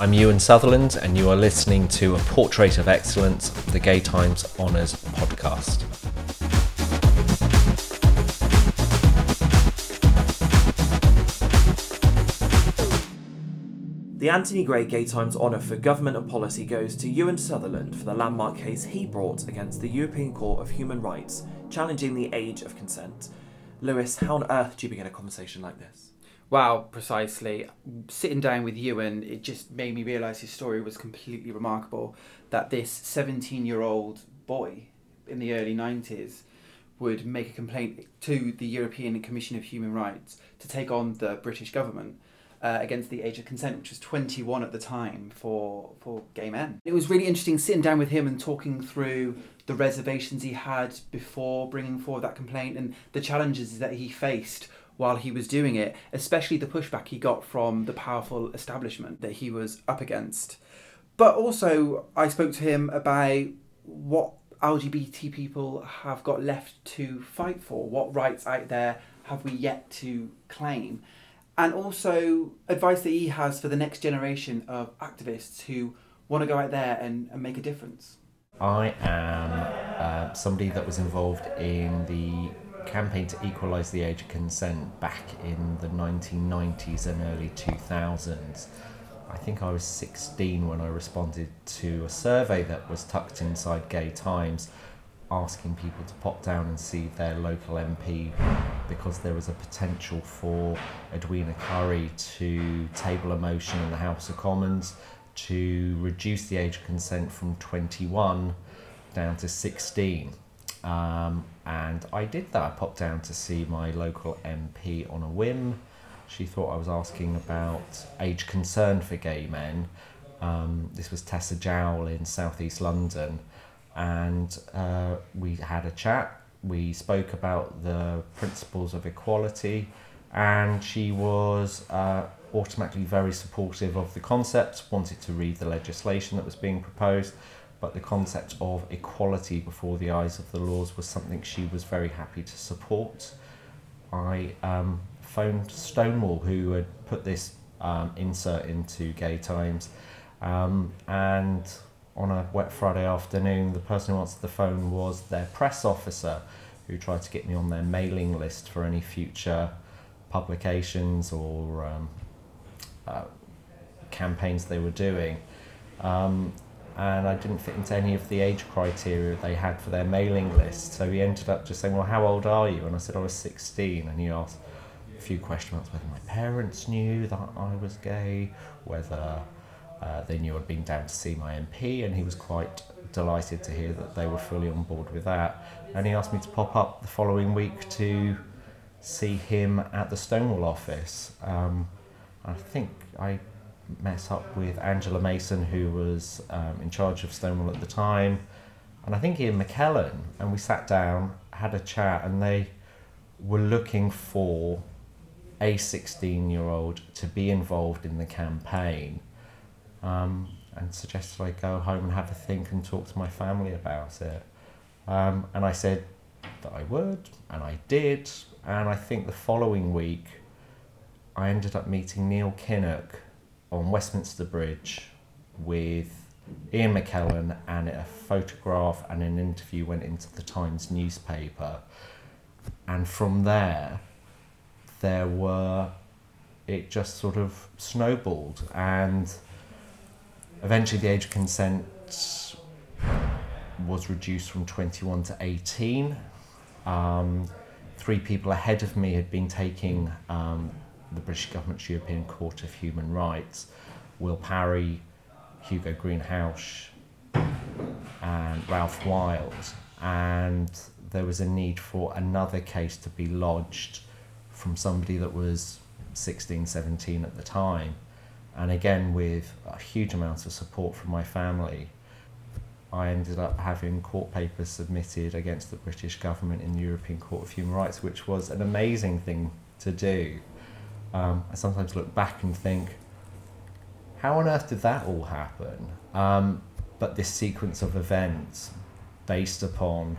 I'm Euan Sutherland, and you are listening to A Portrait of Excellence, the Gay Times Honours podcast. The Antony Grey Gay Times Honour for Government and Policy goes to Euan Sutherland for the landmark case he brought against the European Court of Human Rights, challenging the age of consent. Lewis, how on earth do you begin a conversation like this? Wow, precisely. Sitting down with Euan, it just made me realise his story was completely remarkable. That this 17 year old boy in the early 90s would make a complaint to the European Commission of Human Rights to take on the British government. Uh, against the age of consent, which was 21 at the time for, for gay men. It was really interesting sitting down with him and talking through the reservations he had before bringing forward that complaint and the challenges that he faced while he was doing it, especially the pushback he got from the powerful establishment that he was up against. But also, I spoke to him about what LGBT people have got left to fight for, what rights out there have we yet to claim, and also advice that he has for the next generation of activists who want to go out there and, and make a difference. I am uh, somebody that was involved in the campaign to equalise the age of consent back in the 1990s and early 2000s. I think I was 16 when I responded to a survey that was tucked inside Gay Times asking people to pop down and see their local MP because there was a potential for Edwina Currie to table a motion in the House of Commons to reduce the age of consent from 21 down to 16. Um, and I did that. I popped down to see my local MP on a whim. She thought I was asking about age concern for gay men. Um, this was Tessa Jowell in southeast London, and uh, we had a chat. We spoke about the principles of equality, and she was uh, automatically very supportive of the concept, wanted to read the legislation that was being proposed but the concept of equality before the eyes of the laws was something she was very happy to support. I um, phoned Stonewall, who had put this um, insert into Gay Times, um, and on a wet Friday afternoon, the person who answered the phone was their press officer, who tried to get me on their mailing list for any future publications or um, uh, campaigns they were doing. Um, and I didn't fit into any of the age criteria they had for their mailing list. So he ended up just saying, Well, how old are you? And I said, I was 16. And he asked a few questions whether my parents knew that I was gay, whether uh, they knew I'd been down to see my MP, and he was quite delighted to hear that they were fully on board with that. And he asked me to pop up the following week to see him at the Stonewall office. Um, I think I met up with Angela Mason, who was um, in charge of Stonewall at the time, and I think Ian McKellen, and we sat down, had a chat, and they were looking for a 16 year old to be involved in the campaign um, and suggested I go home and have a think and talk to my family about it. Um, and I said that I would, and I did, and I think the following week I ended up meeting Neil Kinnock on Westminster Bridge with Ian McKellen, and a photograph and an interview went into the Times newspaper. And from there, there were, it just sort of snowballed. And eventually, the age of consent was reduced from 21 to 18. Um, three people ahead of me had been taking um, the British government's European Court of Human Rights, Will Parry, Hugo Greenhalgh, and Ralph Wild. And there was a need for another case to be lodged from somebody that was 16, 17 at the time. And again, with a huge amount of support from my family, I ended up having court papers submitted against the British government in the European Court of Human Rights, which was an amazing thing to do. Um, I sometimes look back and think, how on earth did that all happen? Um, but this sequence of events, based upon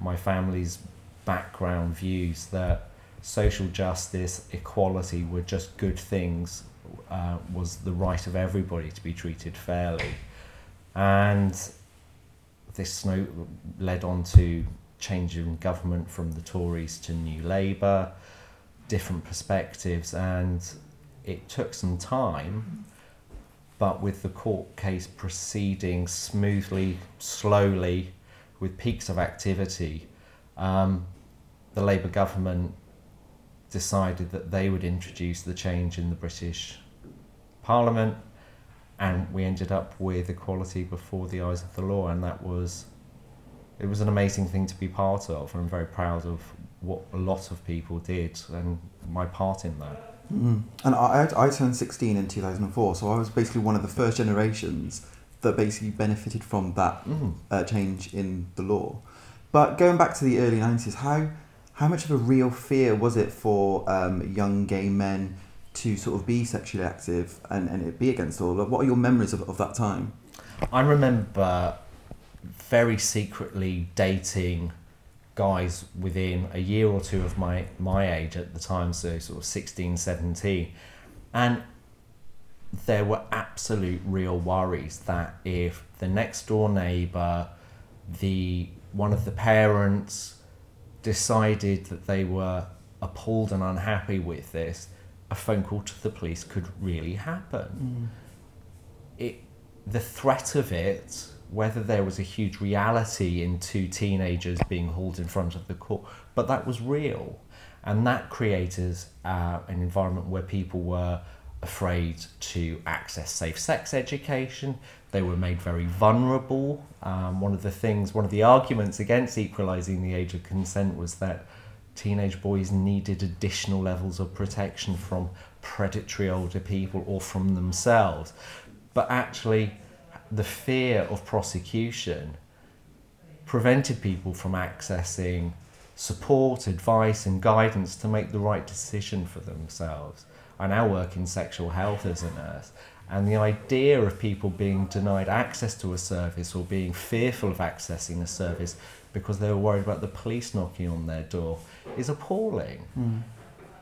my family's background views, that social justice, equality were just good things, uh, was the right of everybody to be treated fairly. And this snow led on to change in government from the Tories to New Labour, different perspectives, and it took some time. But with the court case proceeding smoothly, slowly, with peaks of activity, um, the Labour government decided that they would introduce the change in the British Parliament, and we ended up with equality before the eyes of the law, and that was it was an amazing thing to be part of, and I'm very proud of what a lot of people did and my part in that. Mm. And I, I turned 16 in 2004, so I was basically one of the first generations that basically benefited from that Mm. uh, change in the law. But going back to the early 90s, how, how much of a real fear was it for um, young gay men to sort of be sexually active and, and it be against the law? What are your memories of, of that time? I remember very secretly dating guys within a year or two of my, my age at the time, so sort of 16, 17. And there were absolute real worries that if the next door neighbour, the one of the parents decided that they were appalled and unhappy with this, a phone call to the police could really happen. Mm. It the threat of it, whether there was a huge reality in two teenagers being hauled in front of the court, but that was real. And that created uh, an environment where people were afraid to access safe sex education. They were made very vulnerable. Um, one of the things, one of the arguments against equalising the age of consent was that teenage boys needed additional levels of protection from predatory older people or from themselves. But actually, the fear of prosecution prevented people from accessing support, advice, and guidance to make the right decision for themselves. I now work in sexual health as a nurse, and the idea of people being denied access to a service or being fearful of accessing a service because they were worried about the police knocking on their door is appalling. Hmm.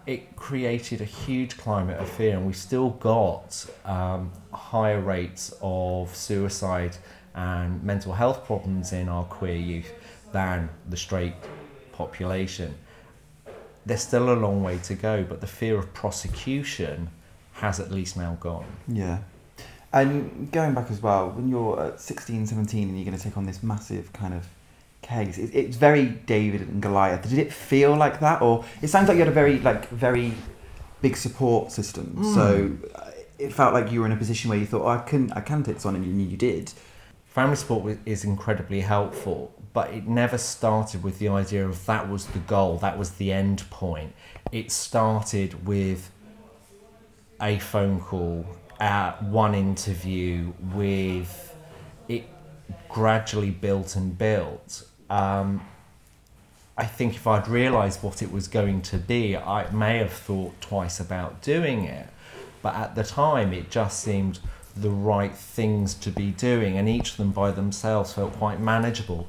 It created a huge climate of fear, and we've still got um, higher rates of suicide and mental health problems in our queer youth than the straight population. There's still a long way to go, but the fear of prosecution has at least now gone. Yeah. And going back as well, when you're at 16, 17 and you're going to take on this massive kind of case, it, it's very David and Goliath. Did it feel like that? Or it sounds like you had a very, like, very big support system. Mm. So uh, it felt like you were in a position where you thought, oh, I can, I can take this on, and you knew you did. Family support is incredibly helpful, but it never started with the idea of that was the goal, that was the end point. It started with a phone call, uh, one interview, with it gradually built and built. Um, I think if I'd realised what it was going to be, I may have thought twice about doing it. But at the time, it just seemed the right things to be doing, and each of them by themselves felt quite manageable.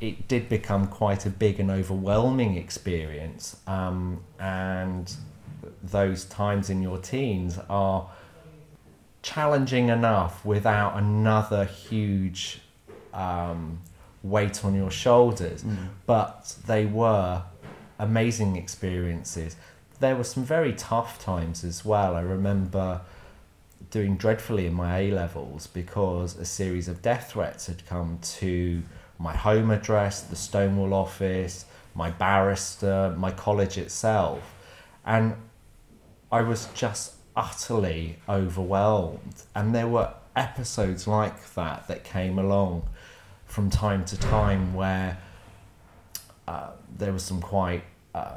It- did become quite a big and overwhelming experience, um, and those times in your teens are challenging enough without another huge um, weight on your shoulders mm. but they were amazing experiences. There were some very tough times as well. I remember doing dreadfully in my A levels because a series of death threats had come to my home address, the Stonewall office, my barrister, my college itself. And I was just utterly overwhelmed. And there were episodes like that that came along from time to time where uh, there was some quite uh,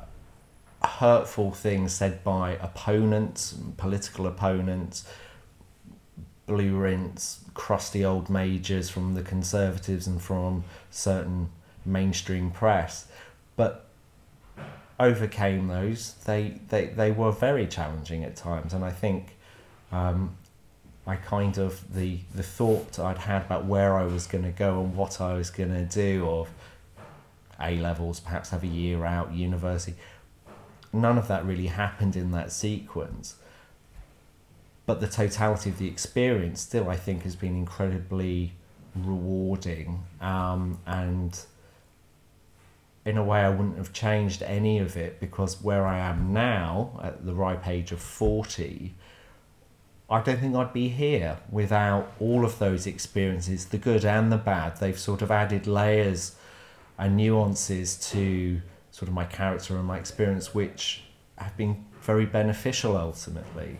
hurtful things said by opponents, political opponents, blue rints, crusty old majors from the Conservatives and from certain mainstream press. But overcame those. They, they, they were very challenging at times, and I think um, I kind of the the thought I'd had about where I was going to go and what I was going to do, of A levels, perhaps have a year out, university, none of that really happened in that sequence. But the totality of the experience still, I think, has been incredibly rewarding. Um, and in a way, I wouldn't have changed any of it because where I am now, at the ripe age of 40, I don't think I'd be here without all of those experiences, the good and the bad. They've sort of added layers and nuances to sort of my character and my experience, which have been very beneficial ultimately.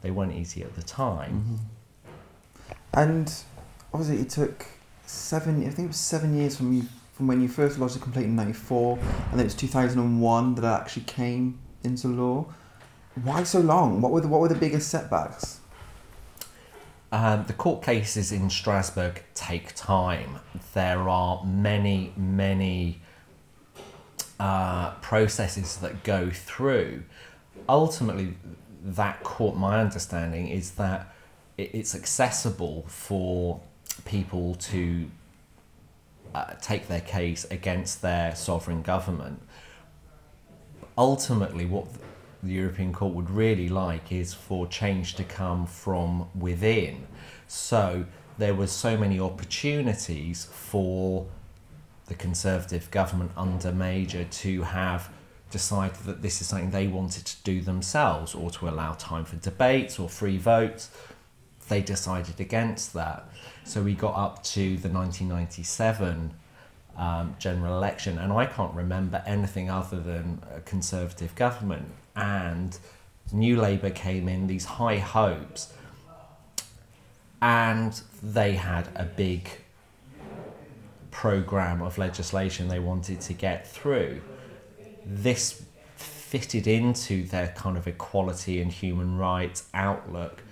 They weren't easy at the time. Mm-hmm. And obviously, it took seven. I think it was seven years from you from when you first lodged a complaint in '94, and then it was 2001 that it actually came into law. Why so long? What were the what were the biggest setbacks? Um, the court cases in Strasbourg take time. There are many, many uh, processes that go through. Ultimately, that court, my understanding is that it's accessible for people to uh, take their case against their sovereign government. Ultimately, what the European Court would really like is for change to come from within. So there were so many opportunities for the Conservative government under Major to have decided that this is something they wanted to do themselves or to allow time for debates or free votes. They decided against that. So we got up to the 1997 um, general election, and I can't remember anything other than a Conservative government. And New Labour came in, these high hopes, and they had a big program of legislation they wanted to get through. This fitted into their kind of equality and human rights outlook,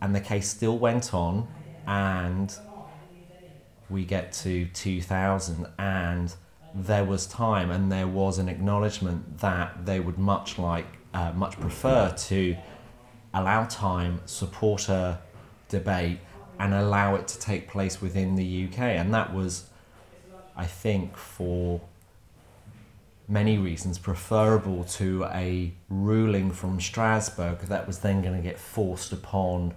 and the case still went on, and we get to 2000 and there was time and there was an acknowledgement that they would much like uh, much prefer to allow time support a debate and allow it to take place within the UK and that was I think for many reasons preferable to a ruling from Strasbourg that was then going to get forced upon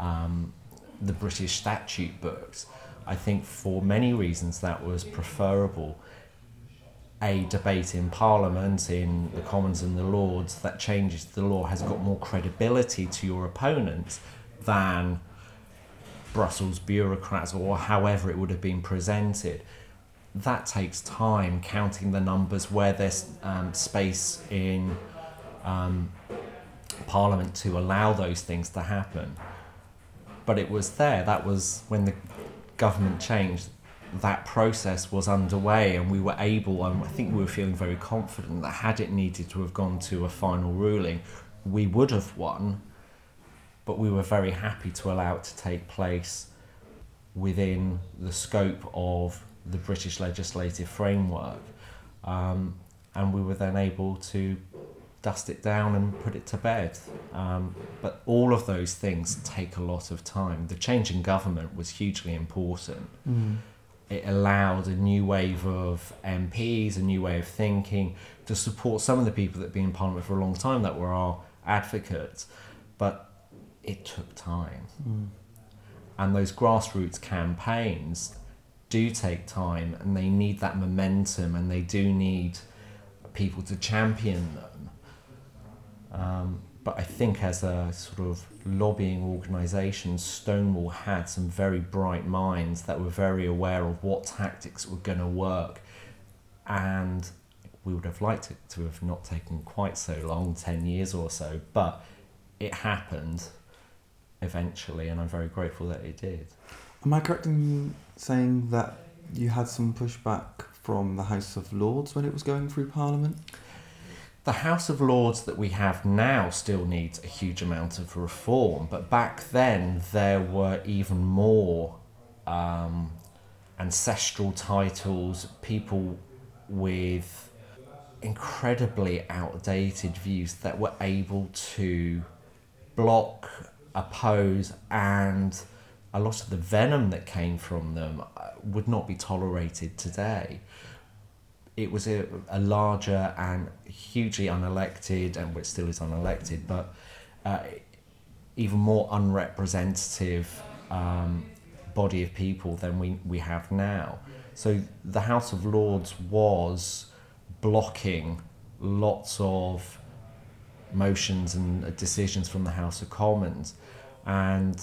um, the British statute books I think for many reasons that was preferable. A debate in Parliament, in the Commons and the Lords, that changes the law has got more credibility to your opponents than Brussels bureaucrats or however it would have been presented. That takes time, counting the numbers, where there's um, space in um, Parliament to allow those things to happen. But it was there. That was when the government changed, that process was underway, and we were able, and I think we were feeling very confident that had it needed to have gone to a final ruling, we would have won. But we were very happy to allow it to take place within the scope of the British legislative framework. Um, and we were then able to dust it down and put it to bed. Um, but all of those things take a lot of time. The change in government was hugely important. Mm. It allowed a new wave of MPs, a new way of thinking to support some of the people that have been in Parliament for a long time that were our advocates. But it took time. Mm. And those grassroots campaigns do take time and they need that momentum and they do need people to champion them um, but I think as a sort of lobbying organisation, Stonewall had some very bright minds that were very aware of what tactics were going to work. And we would have liked it to have not taken quite so long 10 years or so, but it happened eventually, and I'm very grateful that it did. Am I correct in saying that you had some pushback from the House of Lords when it was going through Parliament? The House of Lords that we have now still needs a huge amount of reform, but back then there were even more um, ancestral titles, people with incredibly outdated views that were able to block, oppose, and a lot of the venom that came from them uh, would not be tolerated today it was a, a larger and hugely unelected, and which still is unelected, but uh, even more unrepresentative um, body of people than we, we have now. So the House of Lords was blocking lots of motions and decisions from the House of Commons, and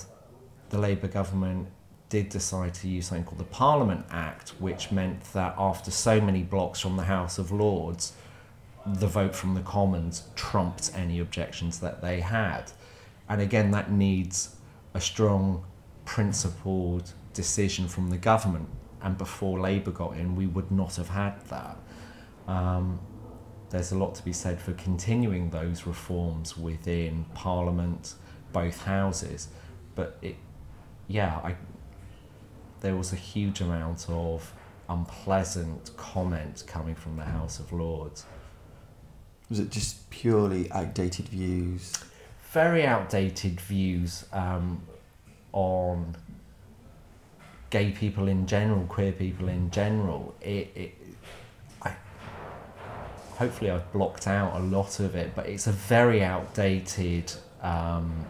the Labour government did decide to use something called the Parliament Act, which meant that after so many blocks from the House of Lords, the vote from the Commons trumped any objections that they had. And again, that needs a strong, principled decision from the government. And before Labour got in, we would not have had that. Um, there's a lot to be said for continuing those reforms within Parliament, both houses. But it, yeah, I, there was a huge amount of unpleasant comment coming from the House of Lords. Was it just purely outdated views? Very outdated views um, on gay people in general, queer people in general. It, it, I, hopefully, I've blocked out a lot of it, but it's a very outdated. Um,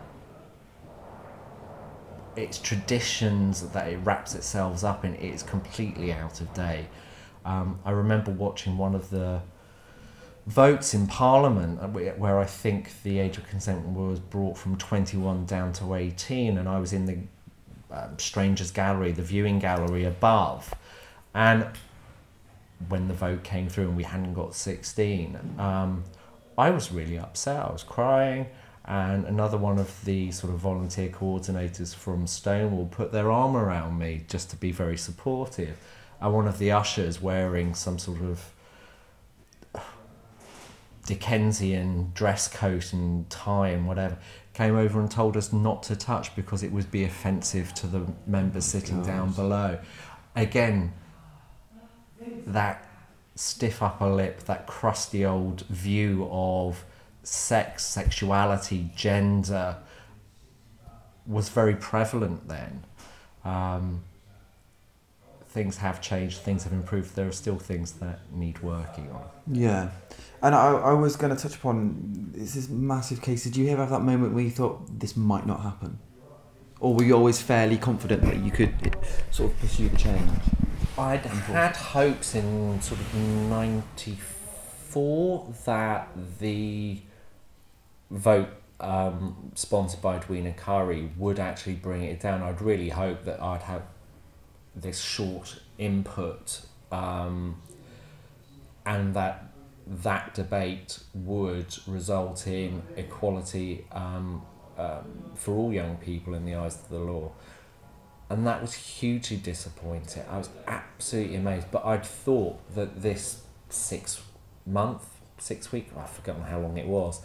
its traditions that it wraps itself up in it's completely out of date. Um, I remember watching one of the votes in Parliament uh, where I think the age of consent was brought from 21 down to 18, and I was in the um, Strangers Gallery, the viewing gallery above, and when the vote came through and we hadn't got 16, um, I was really upset. I was crying and another one of the sort of volunteer coordinators from Stonewall put their arm around me just to be very supportive. And one of the ushers wearing some sort of Dickensian dress coat and tie and whatever came over and told us not to touch because it would be offensive to the members oh, sitting down below. Again, that stiff upper lip, that crusty old view of sex, sexuality, gender was very prevalent then. Um, things have changed, things have improved. There are still things that need working on. Yeah. And I, I was going to touch upon it's this massive case. Did you ever have that moment where you thought this might not happen? Or were you always fairly confident that you could sort of pursue the change? I'd had hopes in sort of 94 that the vote um, sponsored by Edwina Currie would actually bring it down. I'd really hope that I'd have this short input um, and that that debate would result in equality um, um, for all young people in the eyes of the law. And that was hugely disappointing. I was absolutely amazed. But I'd thought that this six month, six week, I've forgotten how long it was,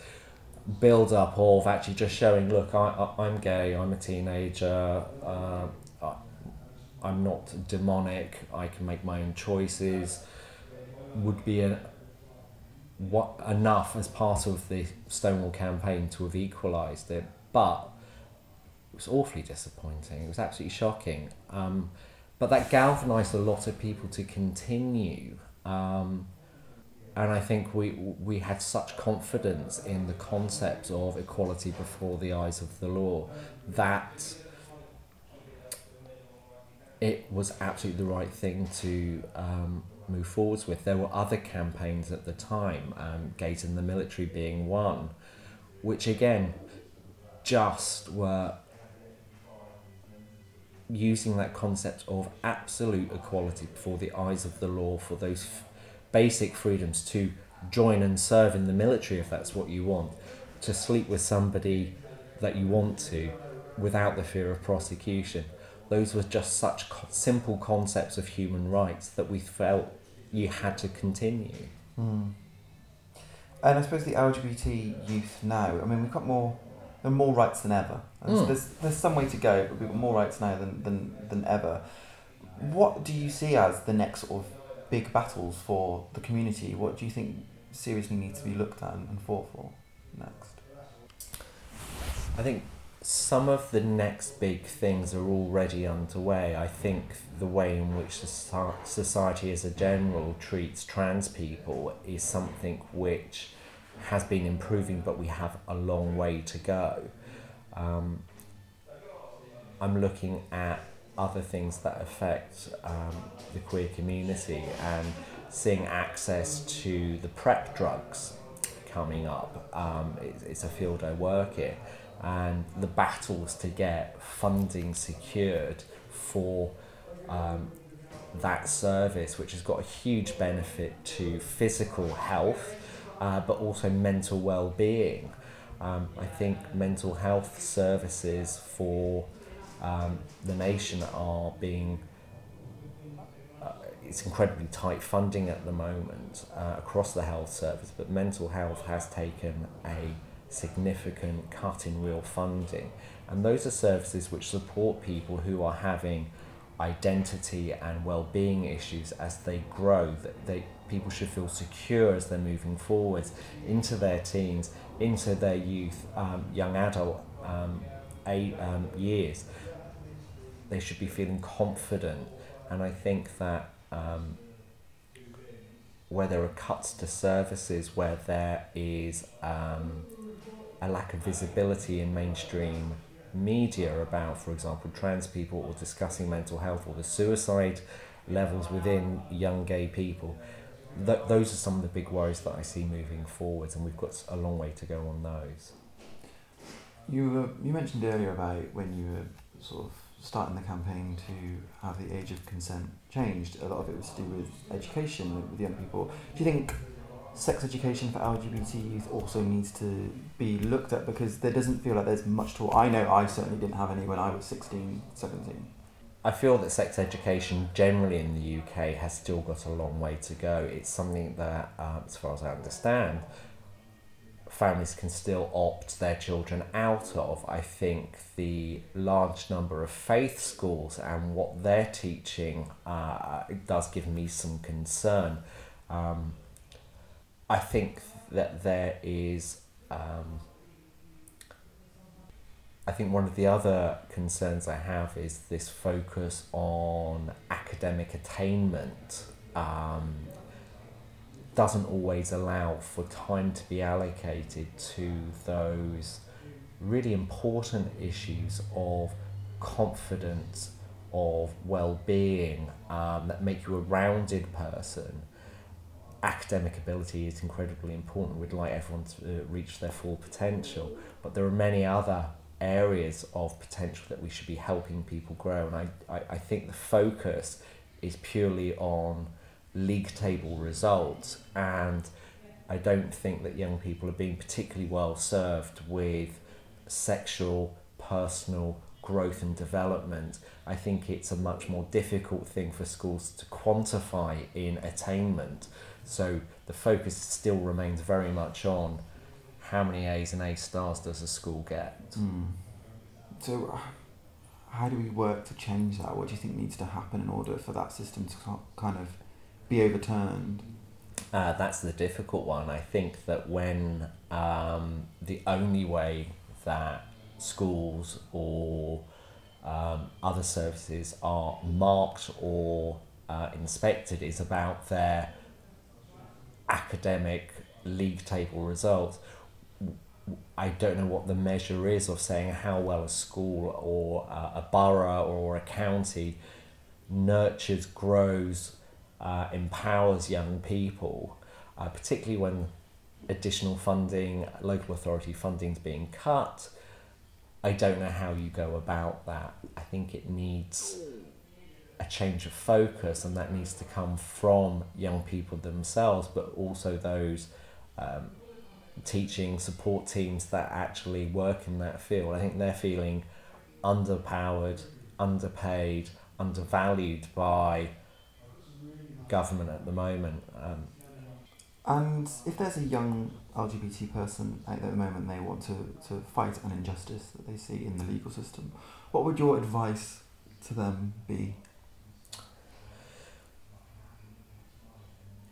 build up of actually just showing look I, I, am gay i'm a teenager uh, I, i'm not demonic i can make my own choices would be an, what enough as part of the stonewall campaign to have equalized it. But it was awfully disappointing. It was absolutely shocking. Um, but that galvanized a lot of people to continue. Um, and I think we we had such confidence in the concept of equality before the eyes of the law that it was absolutely the right thing to um, move forwards with. There were other campaigns at the time, um, Gays in the Military being one, which again just were using that concept of absolute equality before the eyes of the law for those basic freedoms to join and serve in the military if that's what you want, to sleep with somebody that you want to without the fear of prosecution. Those were just such co- simple concepts of human rights that we felt you had to continue. Mm. And I suppose the LGBT youth now, I mean, we've got more, there are more rights than ever. Mm. There's, there's some way to go, but we've got more rights now than, than, than ever. What do you see as the next sort of big battles for the community, what do you think seriously needs to be looked at and, fought for next? I think some of the next big things are already underway. I think the way in which society as a general treats trans people is something which has been improving, but we have a long way to go. Um, I'm looking at other things that affect um, the queer community and seeing access to the PrEP drugs coming up. Um, it's, it's a field I work in and the battles to get funding secured for um, that service, which has got a huge benefit to physical health, uh, but also mental well-being. Um, I think mental health services for um, the nation are being uh, it's incredibly tight funding at the moment uh, across the health service, but mental health has taken a significant cut in real funding. And those are services which support people who are having identity and well-being issues as they grow that they people should feel secure as they're moving forwards into their teens into their youth um, young adult um, eight, um, years they should be feeling confident and I think that um, where there are cuts to services where there is um, a lack of visibility in mainstream media about, for example, trans people or discussing mental health or the suicide levels within young gay people. Th- those are some of the big worries that I see moving forwards, and we've got a long way to go on those. You uh, you mentioned earlier about when you were sort of starting the campaign to have the age of consent changed. A lot of it was to do with education with young people. Do you think sex education for LGBT youth also needs to be looked at because there doesn't feel like there's much to. I know I certainly didn't have any when I was 16, 17. I feel that sex education generally in the UK has still got a long way to go. It's something that, uh, as far as I understand, families can still opt their children out of. I think the large number of faith schools and what they're teaching uh, does give me some concern. Um, I think that there is. Um, I think one of the other concerns I have is this focus on academic attainment um, doesn't always allow for time to be allocated to those really important issues of confidence, of well being, um, that make you a rounded person academic ability is incredibly important. We'd like everyone to uh, reach their full potential, but there are many other areas of potential that we should be helping people grow. And I, I, I think the focus is purely on league table results. And I don't think that young people are being particularly well served with sexual, personal growth and development. I think it's a much more difficult thing for schools to quantify in attainment so the focus still remains very much on how many A's and A stars does a school get. Mm. So, how do we work to change that? What do you think needs to happen in order for that system to kind of be overturned? Uh, that's the difficult one. I think that when um, the only way that schools or um, other services are marked or uh, inspected is about their academic league table results, I don't know what the measure is of saying how well a school or uh, a borough or a county nurtures, grows, uh, empowers young people, uh, particularly when additional funding, local authority funding is being cut. I don't know how you go about that. I think it needs a change of focus, and that needs to come from young people themselves, but also those um, teaching support teams that actually work in that field. I think they're feeling underpowered, underpaid, undervalued by government at the moment. Um, and if there's a young LGBT person at the moment they want to, to fight an injustice that they see in the legal system, what would your advice to them be?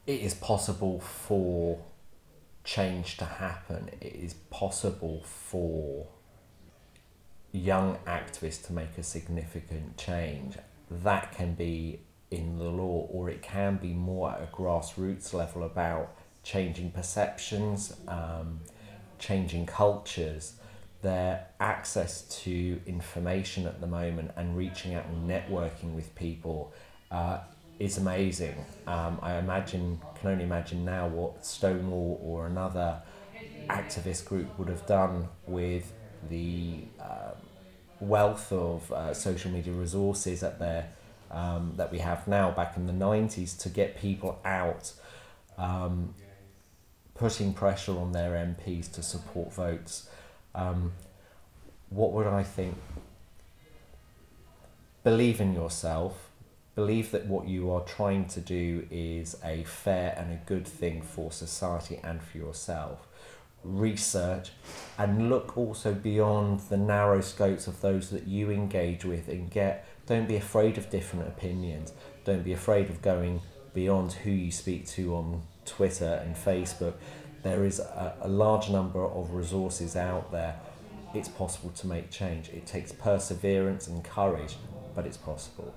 it is possible for change to happen. It is possible for young activists to make a significant change, that can be in the law or it can be more at a grassroots level about changing perceptions, um, changing cultures. Their access to information at the moment and reaching out and networking with people uh, is amazing. Um, I imagine, can only imagine now what Stonewall or another activist group would have done with the uh, wealth of uh, social media resources at their um, that we have now back in the 90s to get people out um, putting pressure on their MPs to support votes. Um, what would I think? Believe in yourself. Believe that what you are trying to do is a fair and a good thing for society and for yourself. Research and look also beyond the narrow scopes of those that you engage with and get. Don't be afraid of different opinions. Don't be afraid of going beyond who you speak to on Twitter and Facebook. There is a, a large number of resources out there. It's possible to make change. It takes perseverance and courage, but it's possible.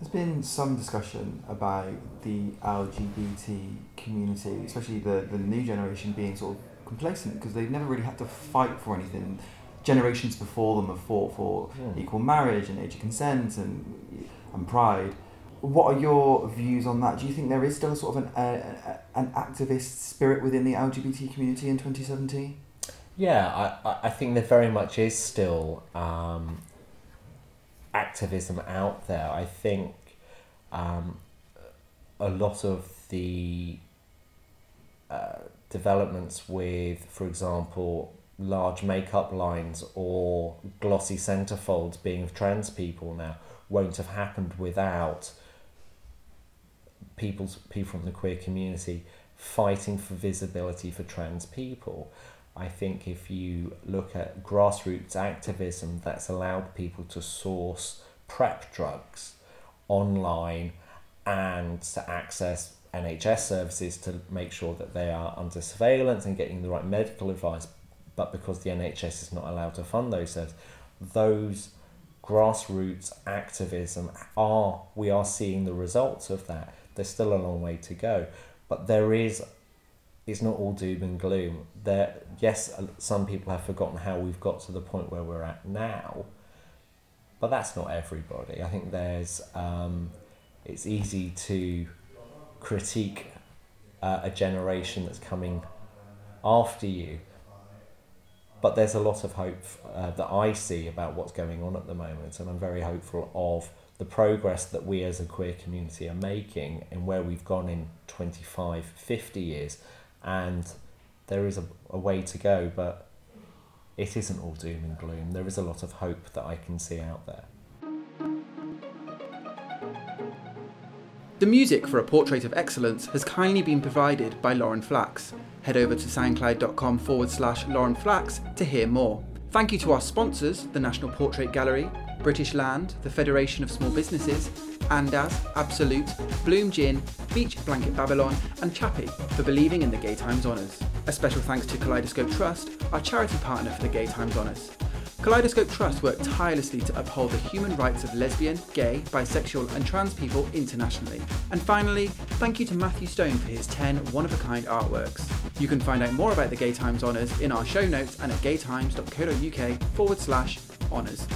There's been some discussion about the LGBT community, especially the, the new generation being sort of complacent because they've never really had to fight for anything. Generations before them have fought for Hmm. equal marriage and age of consent and, and pride. What are your views on that? Do you think there is still sort of an, uh, an activist spirit within the LGBT community in 2017? Yeah, I, I- I think there very much is still um, activism out there. I think um, a lot of the uh, developments with, for example, large makeup lines or glossy centerfolds being of trans people now won't have happened without people's people from the queer community fighting for visibility for trans people. I think if you look at grassroots activism that's allowed people to source PrEP drugs online and to access NHS services to make sure that they are under surveillance and getting the right medical advice, but because the NHS is not allowed to fund those services, those grassroots activism are we are seeing the results of that. There's still a long way to go, but there is it's not all doom and gloom. There, yes, uh, some people have forgotten how we've got to the point where we're at now, but that's not everybody. I think there's, um, it's easy to critique uh, a generation that's coming after you, but there's a lot of hope uh, that I see about what's going on at the moment, and I'm very hopeful of the progress that we as a queer community are making and where we've gone in 25, 50 years and there is a, a way to go, but it isn't all doom and gloom. There is a lot of hope that I can see out there. The music for A Portrait of Excellence has kindly been provided by Lauren Flax. Head over to soundcloud.com forward slash Lauren Flax to hear more. Thank you to our sponsors, the National Portrait Gallery, British Land, the Federation of Small Businesses, Andaz, Absolut, Bloom Gin, Beach Blanket Babylon, and Chappy for believing in the Gay Times Honours. A special thanks to Kaleidoscope Trust, our charity partner for the Gay Times Honours. Kaleidoscope Trust work tirelessly to uphold the human rights of lesbian, gay, bisexual, and trans people internationally. And finally, thank you to Matthew Stone for his 10 one of a kind artworks. You can find out more about the Gay Times Honours in our show notes and at gaytimes.co.uk forward slash honours.